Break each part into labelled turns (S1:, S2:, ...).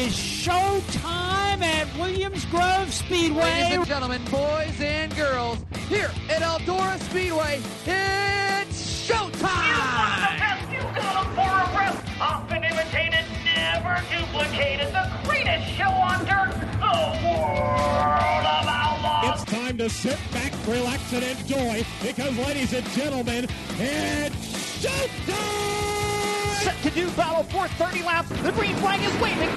S1: is showtime at Williams Grove Speedway.
S2: Ladies and gentlemen, boys and girls, here at Eldora Speedway, it's showtime!
S3: You got them for a rest. Often imitated, never duplicated. The greatest show on dirt. The world of outlaws.
S4: It's time to sit back, relax, and enjoy because, ladies and gentlemen, it's showtime!
S1: Set to do battle for 30 laps. The green flag is waving.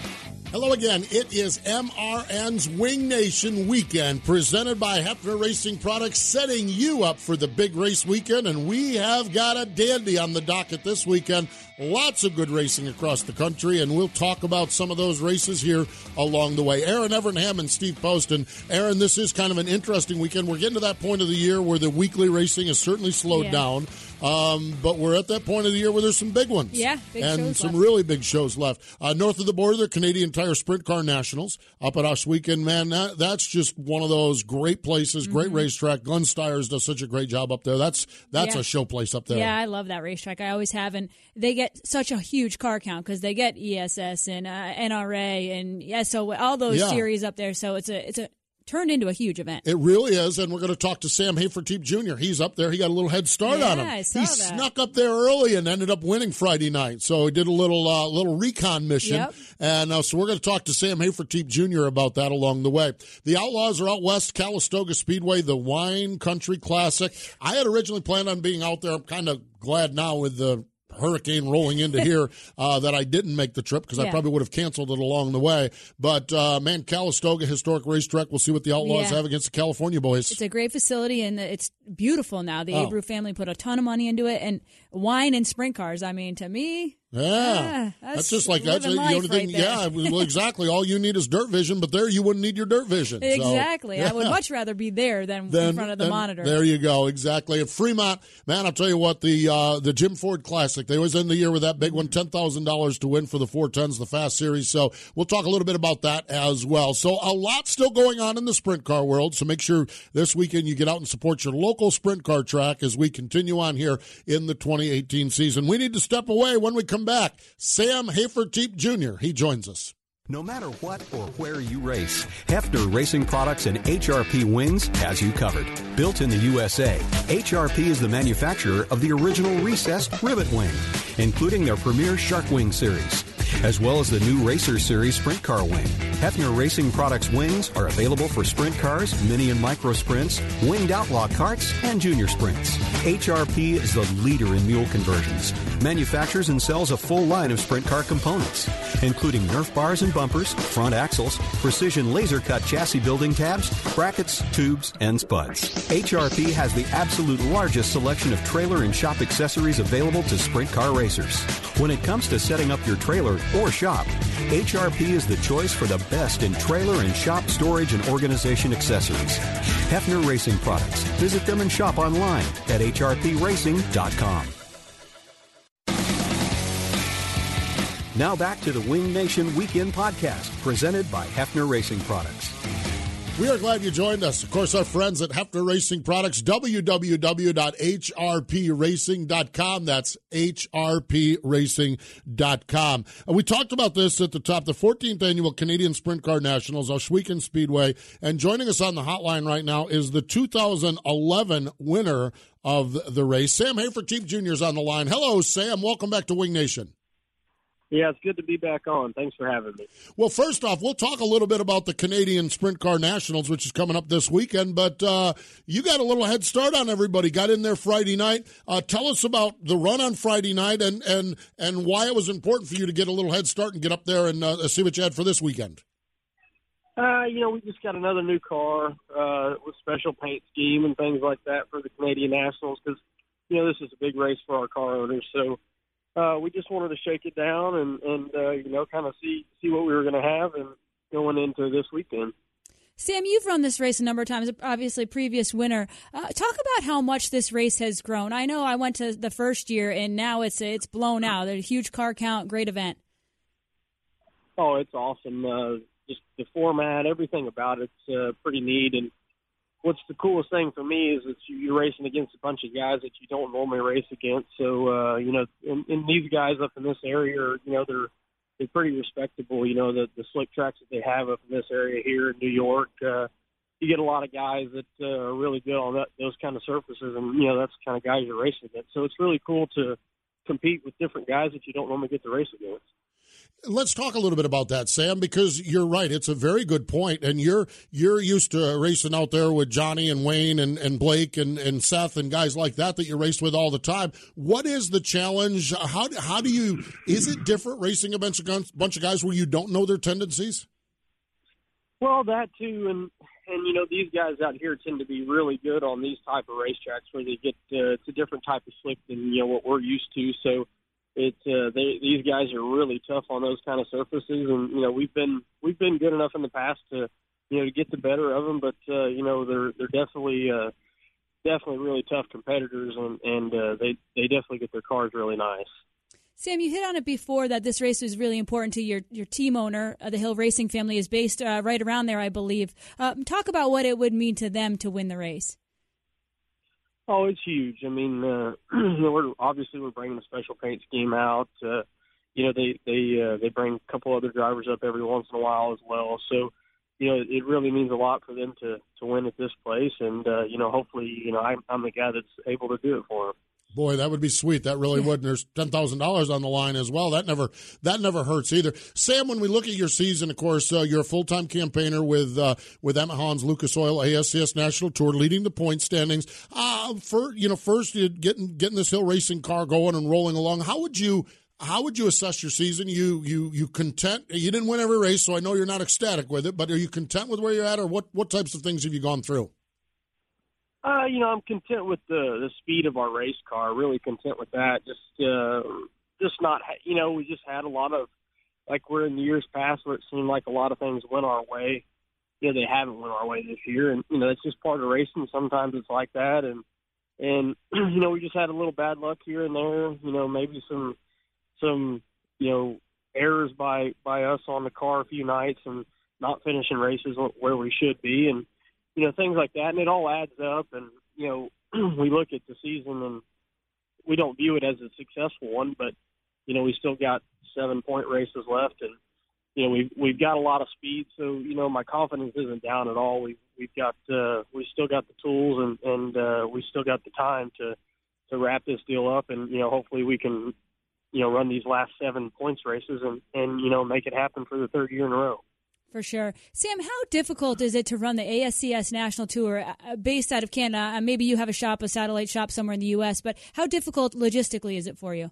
S5: Hello again. It is MRN's Wing Nation weekend presented by Hepfner Racing Products, setting you up for the big race weekend. And we have got a dandy on the docket this weekend. Lots of good racing across the country, and we'll talk about some of those races here along the way. Erin Evernham and Steve Poston. Erin, this is kind of an interesting weekend. We're getting to that point of the year where the weekly racing has certainly slowed
S6: Yeah.
S5: down. Um, but we're at that point of the year where there's some big ones.
S6: Yeah, big
S5: and some
S6: left.
S5: really big shows left. Uh, north of the border, the Canadian Tire Sprint Car Nationals up at us weekend. Man, that, that's just one of those great places, great
S6: Mm-hmm.
S5: racetrack. Glenn Styres does such a great job up there. That's that's
S6: Yeah.
S5: a show place up there.
S6: Yeah, I love that racetrack. I always have, and they get such a huge car count because they get ESS and uh, NRA and SO, all those
S5: Yeah.
S6: series up there. So it's a it's a turned into a huge event.
S5: It really is, and we're going to talk to Sam Hafertepe Jr. He's up there. He got a little head start on him.
S6: Yeah, I saw
S5: he
S6: that.
S5: snuck up there early and ended up winning Friday night. So he did a little uh, little recon mission,
S6: Yep.
S5: and uh, so we're going to talk to Sam Hafertepe Jr. about that along the way. The Outlaws are out west, Calistoga Speedway, the Wine Country Classic. I had originally planned on being out there. I'm kind of glad now with the hurricane rolling into here uh, that I didn't make the trip because I probably would have canceled it along the way. But uh, man, Calistoga historic racetrack. We'll see what the Outlaws
S6: Yeah.
S5: have against the California boys.
S6: It's a great facility and it's beautiful now. The
S5: Oh.
S6: Abreu family put a ton of money into it and wine and sprint cars. I mean, to me,
S5: Yeah,
S6: Yeah,
S5: that's,
S6: that's
S5: just like that's the only thing.
S6: there.
S5: yeah, well, exactly. All you need is dirt vision, but there you wouldn't need your dirt vision. So,
S6: exactly. I would much rather be there than
S5: Then-
S6: in front of the monitor.
S5: There you go. Exactly. At Fremont, man, I'll tell you what the uh, the Jim Ford Classic. They was in the year with that big one, ten thousand dollars to win for the four tons, the Fast Series. So we'll talk a little bit about that as well. So a lot still going on in the sprint car world. So make sure this weekend you get out and support your local sprint car track as we continue on here in the 2018 season. We need to step away when we come back. Sam Hafertepe Jr. He joins us.
S7: No matter what or where you race, Hepfner Racing Products and HRP Wings has you covered. Built in the USA, HRP is the manufacturer of the original recessed rivet wing, including their premier Shark Wing series, as well as the new Racer Series Sprint Car Wing. Hepfner Racing Products wings are available for sprint cars, mini and micro sprints, winged outlaw carts, and junior sprints. HRP is the leader in mule conversions, manufactures and sells a full line of sprint car components, including Nerf bars and bumpers, front axles, precision laser cut chassis building tabs, brackets, tubes, and spuds. HRP has the absolute largest selection of trailer and shop accessories available to sprint car racers. When it comes to setting up your trailer or shop, HRP is the choice for the best in trailer and shop storage and organization accessories. Hepfner Racing Products. Visit them and shop online at hrpracing.com. Now back to the Wing Nation Weekend Podcast, presented by Hepfner Racing Products.
S5: We are glad you joined us. Of course, our friends at Hepfner Racing Products, www.hrpracing.com. That's hrpracing.com. And we talked about this at the top, the 14th annual Canadian Sprint Car Nationals, Ohsweken Speedway. And joining us on the hotline right now is the 2011 winner of the race, Sam Hafertepe Juniors on the line. Hello, Sam. Welcome back to Wing Nation.
S8: Yeah, it's good to be back on. Thanks for having me.
S5: Well, first off, we'll talk a little bit about the Canadian Sprint Car Nationals, which is coming up this weekend. But uh, you got a little head start on everybody. Got in there Friday night. Uh, tell us about the run on Friday night and and and why it was important for you to get a little head start and get up there and uh, see what you had for this weekend.
S8: Uh, you know, we just got another new car uh, with special paint scheme and things like that for the Canadian Nationals because you know this is a big race for our car owners. So uh, we just wanted to shake it down and and uh, you know kind of see see what we were going to have and going into this weekend.
S6: Sam, you've run this race a number of times, obviously previous winner. Uh, talk about how much this race has grown. I know I went to the first year, and now it's it's blown out. There's a huge car count, great event.
S8: Oh, it's awesome! Uh, just the format, everything about it's uh, pretty neat. And what's the coolest thing for me is that you're racing against a bunch of guys that you don't normally race against. So uh, you know, and, and these guys up in this area, are, you know, they're they're pretty respectable. You know, the the slick tracks that they have up in this area here in New York. Uh, you get a lot of guys that uh, are really good on that, those kind of surfaces, and you know that's the kind of guys you're racing against. So it's really cool to compete with different guys that you don't normally get to race against.
S5: Let's talk a little bit about that, Sam, because you're right. It's a very good point, and you're you're used to racing out there with Johnny and Wayne and, and Blake and, and Seth and guys like that that you race with all the time. What is the challenge? How how do you? Is it different racing a bunch of bunch of guys where you don't know their tendencies?
S8: Well, that too, and and you know these guys out here tend to be really good on these type of racetracks where they get uh, it's a different type of slick than you know what we're used to. So it's uh, they, these guys are really tough on those kind of surfaces, and you know we've been we've been good enough in the past to you know to get the better of them, but uh, you know they're they're definitely uh, definitely really tough competitors, and and uh, they they definitely get their cars really nice.
S6: Sam, you hit on it before that this race was really important to your, your team owner. Uh, the Hill Racing family is based uh, right around there, I believe. Uh, talk about what it would mean to them to win the race.
S8: Oh, it's huge. I mean, uh, we're obviously we're bringing a special paint scheme out. Uh, you know, they they uh, they bring a couple other drivers up every once in a while as well. So, you know, it really means a lot for them to to win at this place, and uh, you know, hopefully, you know, I'm, I'm the guy that's able to do it for them.
S5: Boy, that would be sweet. That really would. And there's ten thousand dollars on the line as well. That never that never hurts either. Sam, when we look at your season, of course, uh, you're a full time campaigner with uh, with Emmett Hahn's Lucas Oil ASCS National Tour, leading the point standings. Uh, for you know, first getting getting this hill racing car going and rolling along. How would you how would you assess your season? You you you content? You didn't win every race, so I know you're not ecstatic with it. But are you content with where you're at, or what what types of things have you gone through?
S8: Uh, you know, I'm content with the the speed of our race car. Really content with that. Just uh, just not, you know, we just had a lot of like we're in the years past where it seemed like a lot of things went our way. You know, they haven't went our way this year, and you know it's just part of racing. Sometimes it's like that, and and you know we just had a little bad luck here and there. You know, maybe some some you know errors by by us on the car a few nights and not finishing races where we should be, and you know, things like that, and it all adds up. And you know, we look at the season and we don't view it as a successful one, but you know, we still got seven point races left, and you know, we've we've got a lot of speed. So you know, my confidence isn't down at all. We've we've got uh, we still got the tools, and and uh, we still got the time to to wrap this deal up, and you know, hopefully we can you know run these last seven points races and and you know make it happen for the third year in a row.
S6: For sure. Sam, how difficult is it to run the ASCS National Tour uh, based out of Canada? Uh, maybe you have a shop, a satellite shop somewhere in the U.S., but how difficult logistically is it for you?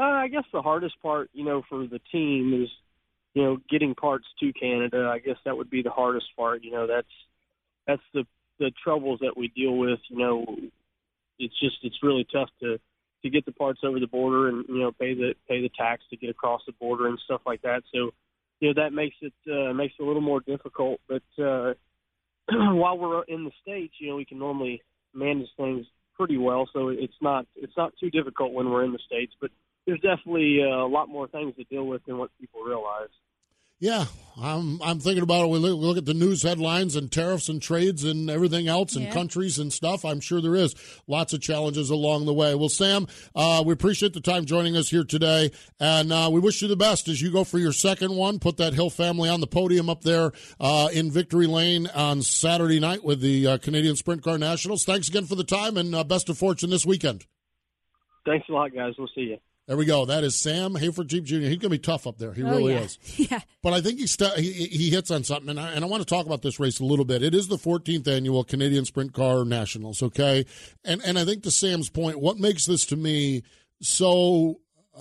S8: Uh, I guess the hardest part, you know, for the team is, you know, getting parts to Canada. I guess that would be the hardest part. You know, that's that's the the troubles that we deal with. You know, it's just it's really tough to to get the parts over the border and you know pay the pay the tax to get across the border and stuff like that. So you know that makes it uh, makes it a little more difficult. But uh, while we're in the states, you know, we can normally manage things pretty well, so it's not it's not too difficult when we're in the states. But there's definitely uh, a lot more things to deal with than what people realize.
S5: Yeah, I'm I'm thinking about it. We look, we look at the news headlines and tariffs and trades and everything else and
S6: Yeah.
S5: countries and stuff. I'm sure there is lots of challenges along the way. Well, Sam, uh, we appreciate the time joining us here today, and uh, we wish you the best as you go for your second one. Put that Hill family on the podium up there uh, in Victory Lane on Saturday night with the uh, Canadian Sprint Car Nationals. Thanks again for the time and uh, best of fortune this weekend.
S8: Thanks a lot, guys. We'll see you.
S5: There we go. That is Sam Hafertepe Jr. He's going to be tough up there. He
S6: Oh,
S5: really
S6: yeah.
S5: is.
S6: yeah.
S5: But I think he, st- he he hits on something, and I, and I want to talk about this race a little bit. It is the 14th annual Canadian Sprint Car Nationals, okay? And and I think to Sam's point, what makes this to me so uh,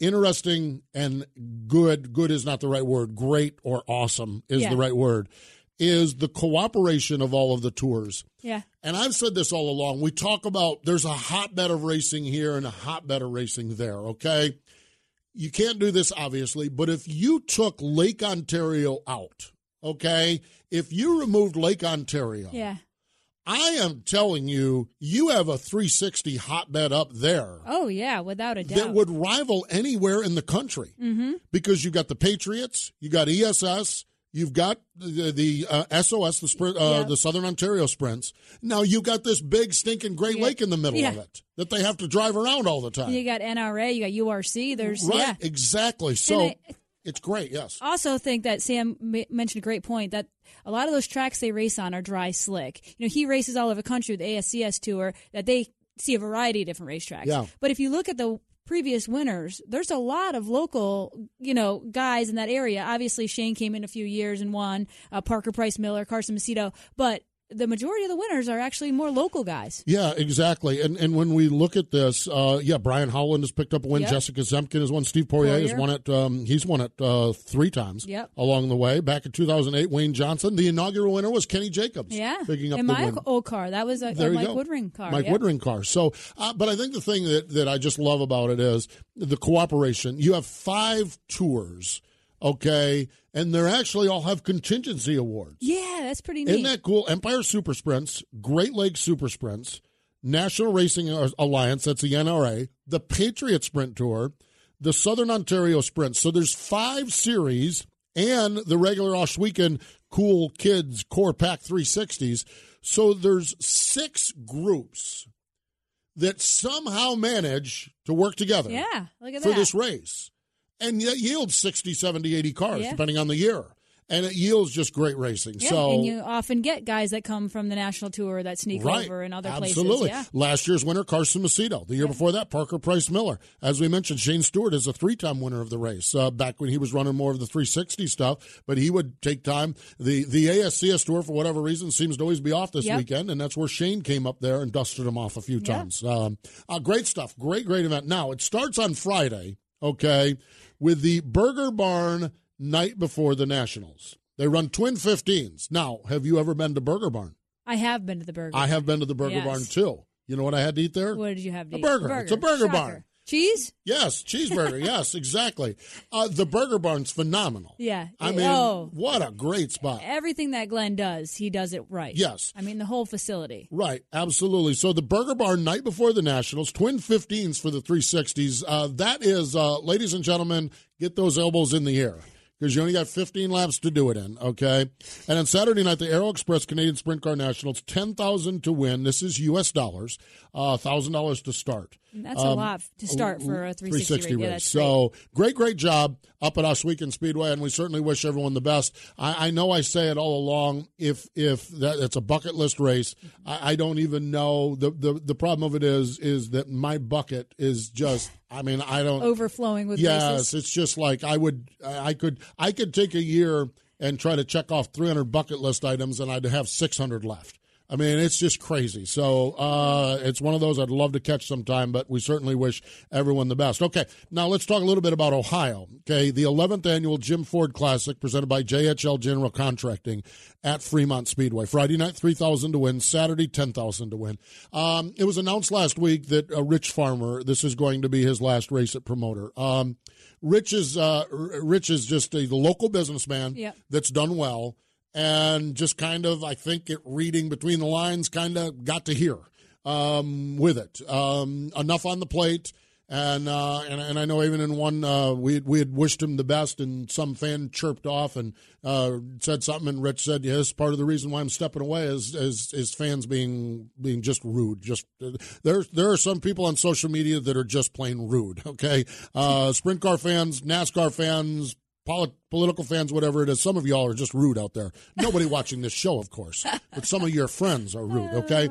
S5: interesting and good good is not the right word, great or awesome is
S6: Yeah.
S5: the right word, is the cooperation of all of the tours.
S6: Yeah.
S5: And I've said this all along. We talk about there's a hotbed of racing here and a hotbed of racing there, okay? You can't do this, obviously, but if you took Lake Ontario out, okay? If you removed Lake Ontario,
S6: Yeah.
S5: I am telling you, you have a 360 hotbed up there
S6: Oh yeah, without a doubt.
S5: that would rival anywhere in the country
S6: mm-hmm.
S5: because you got the Patriots, you got ESS, you've got the, the uh, SOS, the sprint, uh,
S6: Yeah.
S5: the Southern Ontario sprints. Now you've got this big stinking Great
S6: Yeah.
S5: Lake in the middle of it that they have to drive around all the time.
S6: You got NRA, you got URC. There's
S5: right,
S6: yeah.
S5: exactly. So
S6: I-
S5: it's great. Yes.
S6: also think that Sam mentioned a great point that a lot of those tracks they race on are dry slick. You know, he races all over the country with the ASCS tour that they see a variety of different racetracks.
S5: Yeah.
S6: But if you look at the previous winners, there's a lot of local, you know, guys in that area. Obviously, Shane came in a few years and won. Uh, Parker Price Miller, Carson Macedo, but the majority of the winners are actually more local guys.
S5: Yeah, exactly. And and when we look at this, uh, yeah, Brian Holland has picked up a win.
S6: Yep.
S5: Jessica Zemken has won. Steve Poirier, has won it. Um, he's won it uh, three times
S6: Yep.
S5: along the way. Back in 2008, Wayne Johnson. The inaugural winner was Kenny Jacobs.
S6: Yeah.
S5: picking up
S6: in
S5: the
S6: my
S5: win.
S6: old car, that was a,
S5: There
S6: a Mike
S5: go.
S6: Woodring car.
S5: Mike
S6: yeah.
S5: Woodring car. So, uh, but I think the thing that, that I just love about it is the cooperation. You have five tours, okay, and they're actually all have contingency awards.
S6: Yeah, that's pretty neat.
S5: Isn't that cool? Empire Super Sprints, Great Lakes Super Sprints, National Racing Alliance, that's the NRA, the Patriot Sprint Tour, the Southern Ontario Sprint. So there's five series and the regular Ohsweken Cool Kids Core Pack 360s. So there's six groups that somehow manage to work together
S6: yeah, look at
S5: for
S6: that.
S5: this race. And it yields 60, 70, 80 cars,
S6: Yeah.
S5: depending on the year. And it yields just great racing.
S6: Yeah,
S5: so
S6: and you often get guys that come from the national tour that sneak
S5: Right.
S6: over in other places.
S5: Absolutely.
S6: places.
S5: Last year's winner, Carson Macedo. The year before that, Parker Price Miller. As we mentioned, Shane Stewart is a three time winner of the race uh, back when he was running more of the 360 stuff, but he would take time. The the ASCS tour, for whatever reason, seems to always be off this
S6: Yep.
S5: weekend, and that's where Shane came up there and dusted him off a few
S6: Yeah.
S5: times. Um, uh, great stuff. Great, great event. Now, it starts on Friday, okay, with the Burger Barn night before the Nationals. They run twin 15s. Now, have you ever been to Burger Barn?
S6: I have been to the burger.
S5: I have been to the Burger
S6: Yes.
S5: Barn too. You know what I had to eat there?
S6: What did you have to eat?
S5: A
S6: eat?
S5: burger. It's a burger
S6: Shocker.
S5: barn.
S6: Cheese?
S5: Yes, cheeseburger. yes, exactly. Uh, the Burger Barn's phenomenal.
S6: Yeah.
S5: I mean,
S6: oh,
S5: what a great spot.
S6: everything that Glenn does, he does it right.
S5: Yes.
S6: I mean, the whole facility.
S5: Right, absolutely. So the Burger Barn night before the Nationals, twin 15s for the 360s. Uh, that is, uh, ladies and gentlemen, get those elbows in the air because you only got 15 laps to do it in. Okay, and on Saturday night, the Aero Express Canadian Sprint Car Nationals, 10,000 to win. This is U.S. dollars, uh, thousand dollars to start.
S6: And that's a
S5: Um,
S6: lot to start for a 360, race. Yeah,
S5: so great, great job up at Ohsweken Speedway, and we certainly wish everyone the best. I, I know I say it all along. If if that it's a bucket list race, I, I don't even know the, the the problem of it is is that my bucket is just. I mean, I don't
S6: overflowing with
S5: Yes,
S6: races.
S5: it's just like I would. I could. I could take a year and try to check off 300 bucket list items, and I'd have 600 left. I mean, it's just crazy. So uh, it's one of those I'd love to catch sometime, but we certainly wish everyone the best. Okay, now let's talk a little bit about Ohio. Okay, the 11th annual Jim Ford Classic presented by JHL General Contracting at Fremont Speedway. Friday night, 3000 to win. Saturday, 10000 to win. Um, it was announced last week that uh, Rich Farmer, this is going to be his last race at Promoter. Um, Rich is uh, Rich is just a local businessman
S6: Yep.
S5: that's done well, and just kind of I think it reading between the lines, kind of got to here um, with it. Um, enough on the plate, And, uh, and and I know even in one uh, we we had wished him the best, and some fan chirped off and uh, said something, and Rich said, "Yes, part of the reason why I'm stepping away is is, is fans being being just rude. Just there there are some people on social media that are just plain rude. Okay, uh, sprint car fans, NASCAR fans, polit- political fans, whatever it is. Some of y'all are just rude out there. Nobody watching this show, of course, but some of your friends are rude. Okay.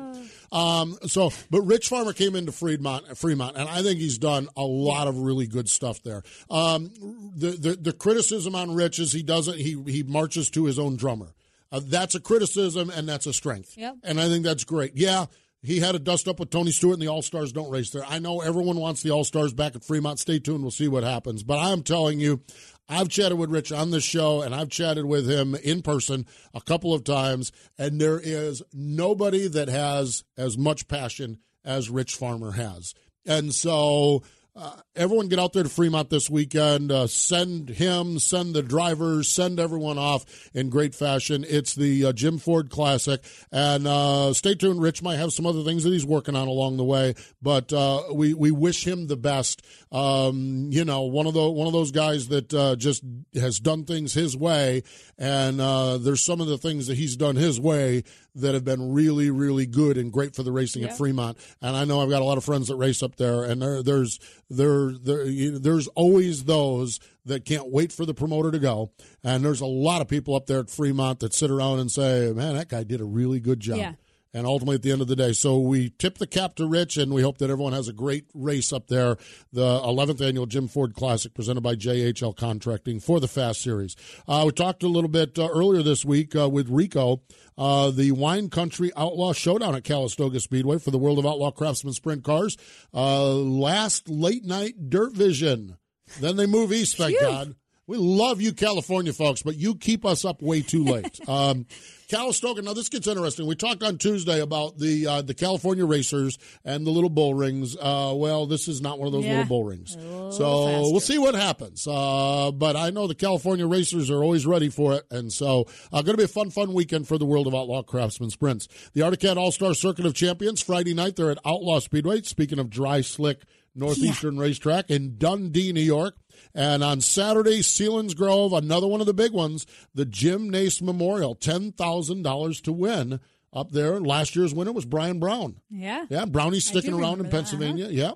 S5: Um, so, but Rich Farmer came into Fremont, Fremont, and I think he's done a lot of really good stuff there. Um, the, the the criticism on Rich is he doesn't he he marches to his own drummer. Uh, that's a criticism and that's a strength.
S6: Yep.
S5: And I think that's great. Yeah, he had a dust up with Tony Stewart, and the All Stars don't race there. I know everyone wants the All Stars back at Fremont. Stay tuned. We'll see what happens. But I'm telling you, I've chatted with Rich on this show, and I've chatted with him in person a couple of times, and there is nobody that has as much passion as Rich Farmer has. And so uh, everyone get out there to Fremont this weekend. Uh, send him, send the drivers, send everyone off in great fashion. It's the uh, Jim Ford Classic. And uh, stay tuned. Rich might have some other things that he's working on along the way, but uh, we, we wish him the best. Um, you know, one of the one of those guys that uh, just has done things his way, and there's some of the things that he's done his way that have been really, really good and great for the racing
S6: Yeah.
S5: at Fremont. And I know I've got a lot of friends that race up there, and there, there's there, there there's always those that can't wait for the promoter to go. And there's a lot of people up there at Fremont that sit around and say, "Man, that guy did a really good job."
S6: Yeah.
S5: And ultimately, at the end of the day, so we tip the cap to Rich, and we hope that everyone has a great race up there. The 11th annual Jim Ford Classic, presented by JHL Contracting for the Fast Series. Uh, we talked a little bit uh, earlier this week uh, with Rico, uh, the Wine Country Outlaw Showdown at Calistoga Speedway for the World of Outlaw Craftsman Sprint Cars. Uh, last late night Dirt Vision. Then they move east, thank God. We love you, California folks, but you keep us up way too late. Um, Calistoga. Now this gets interesting. We talked on Tuesday about the uh, the California racers and the little bull rings. Uh, well, this is not one of those
S6: Yeah.
S5: little bull rings. So
S6: faster.
S5: we'll see what happens. Uh, but I know the California racers are always ready for it, and so uh, going to be a fun, fun weekend for the World of Outlaw Craftsman Sprints. The Arctic All Star Circuit of Champions Friday night. They're at Outlaw Speedway. Speaking of dry, slick Northeastern Racetrack in Dundee, New York. And on Saturday, Selinsgrove, another one of the big ones, the Jim Nace Memorial, $10,000 to win up there. Last year's winner was Brian Brown.
S6: Yeah.
S5: Yeah, Brownie's sticking around in
S6: that, uh-huh.
S5: Pennsylvania. Yeah.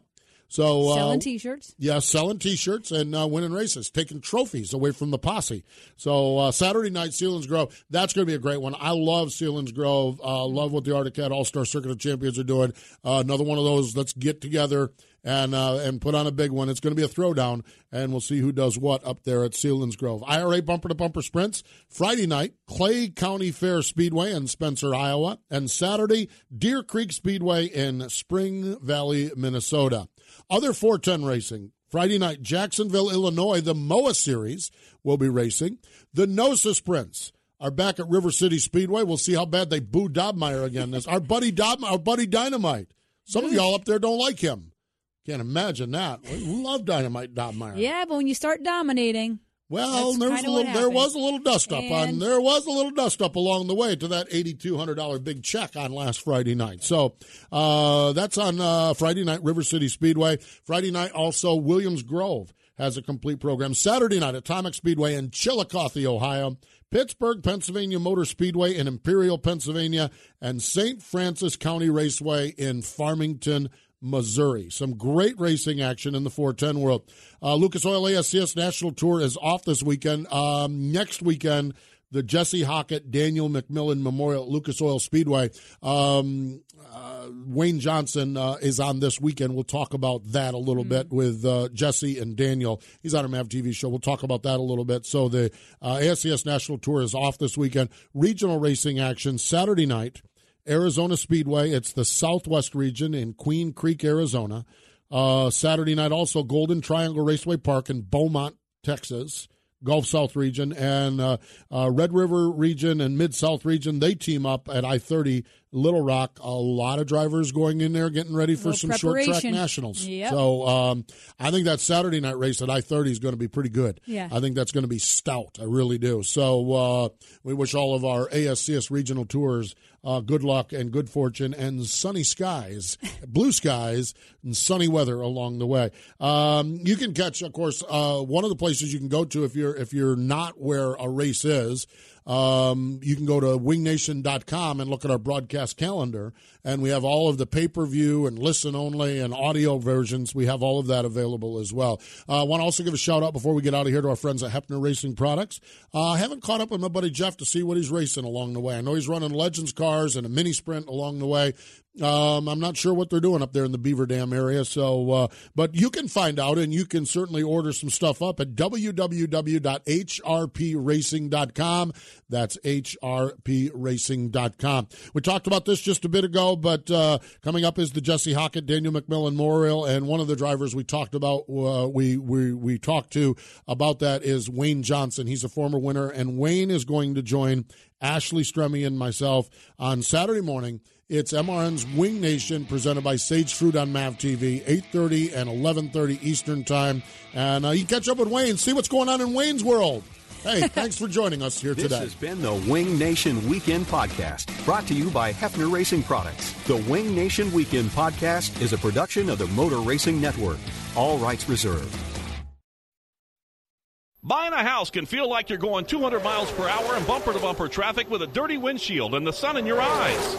S5: So uh,
S6: Selling T-shirts.
S5: yeah, selling T-shirts and uh, winning races, taking trophies away from the posse. So uh, Saturday night, Selinsgrove, that's going to be a great one. I love Selinsgrove. Uh, love what the Arctic Cat All Star Circuit of Champions are doing. Uh, another one of those. Let's get together and uh, and put on a big one. It's going to be a throwdown, and we'll see who does what up there at Selinsgrove. IRA bumper to bumper sprints Friday night, Clay County Fair Speedway in Spencer, Iowa, and Saturday, Deer Creek Speedway in Spring Valley, Minnesota. Other 410 racing. Friday night, Jacksonville, Illinois, the MOA Series will be racing. The NOSA Sprints are back at River City Speedway. We'll see how bad they boo Dobmeyer again. This our buddy Dob, our buddy Dynamite. Some of y'all up there don't like him. Can't imagine that. We love Dynamite Dobmeyer.
S6: Yeah, but when you start dominating,
S5: Well, there was a little, there was a little dust up on there was a little dust up along the way to that eighty two hundred dollar big check on last Friday night. So uh, that's on uh, Friday night River City Speedway. Friday night also Williams Grove has a complete program. Saturday night Atomic Speedway in Chillicothe, Ohio. Pittsburgh, Pennsylvania Motor Speedway in Imperial, Pennsylvania, and St. Francis County Raceway in Farmington, Missouri. Some great racing action in the 410 world. Uh, Lucas Oil ASCS National Tour is off this weekend. Um, next weekend, the Jesse Hockett Daniel McMillan Memorial at Lucas Oil Speedway. Um, uh, Wayne Johnson uh, is on this weekend. We'll talk about that a little bit with uh, Jesse and Daniel. He's on a MAV TV show. We'll talk about that a little bit. So the uh, ASCS National Tour is off this weekend. Regional racing action Saturday night. Arizona Speedway. It's the Southwest region in Queen Creek, Arizona. Uh, Saturday night, also Golden Triangle Raceway Park in Beaumont, Texas. Gulf South region and uh, uh, Red River region and Mid South region, they team up at I 30 Little Rock, a lot of drivers going in there getting ready for some short track nationals.
S6: Yep.
S5: So um, I think that Saturday night race at I 30 is going to be pretty good.
S6: Yeah.
S5: I think that's going to be stout. I really do. So uh, we wish all of our ASCS regional tours uh, good luck and good fortune and sunny skies, blue skies, and sunny weather along the way. Um, you can catch, of course, uh, one of the places you can go to if you're if you're not where a race is. Um, you can go to wingnation.com and look at our broadcast calendar, and we have all of the pay per view and listen only and audio versions. We have all of that available as well. I uh, want to also give a shout out before we get out of here to our friends at Hepfner Racing Products. Uh, I haven't caught up with my buddy Jeff to see what he's racing along the way. I know he's running Legends cars and a mini sprint along the way. Um, I'm not sure what they're doing up there in the Beaver Dam area. So, uh, but you can find out and you can certainly order some stuff up at www.hrpracing.com. That's hrpracing.com. We talked about this just a bit ago, but uh, coming up is the Jesse Hockett Daniel McMillan Memorial, and one of the drivers we talked about, uh, we we we talked to about that is Wayne Johnson. He's a former winner, and Wayne is going to join Ashley Stremme and myself on Saturday morning. It's MRN's Wing Nation presented by Sage Fruit on MAV TV, 8.30 and 11.30 Eastern Time. And uh, you can catch up with Wayne, see what's going on in Wayne's world. Hey, thanks for joining us here
S7: This
S5: today.
S7: This has been the Wing Nation Weekend Podcast, brought to you by Hepfner Racing Products. The Wing Nation Weekend Podcast is a production of the Motor Racing Network. All rights reserved.
S9: Buying a house can feel like you're going 200 miles per hour in bumper to bumper traffic with a dirty windshield and the sun in your eyes.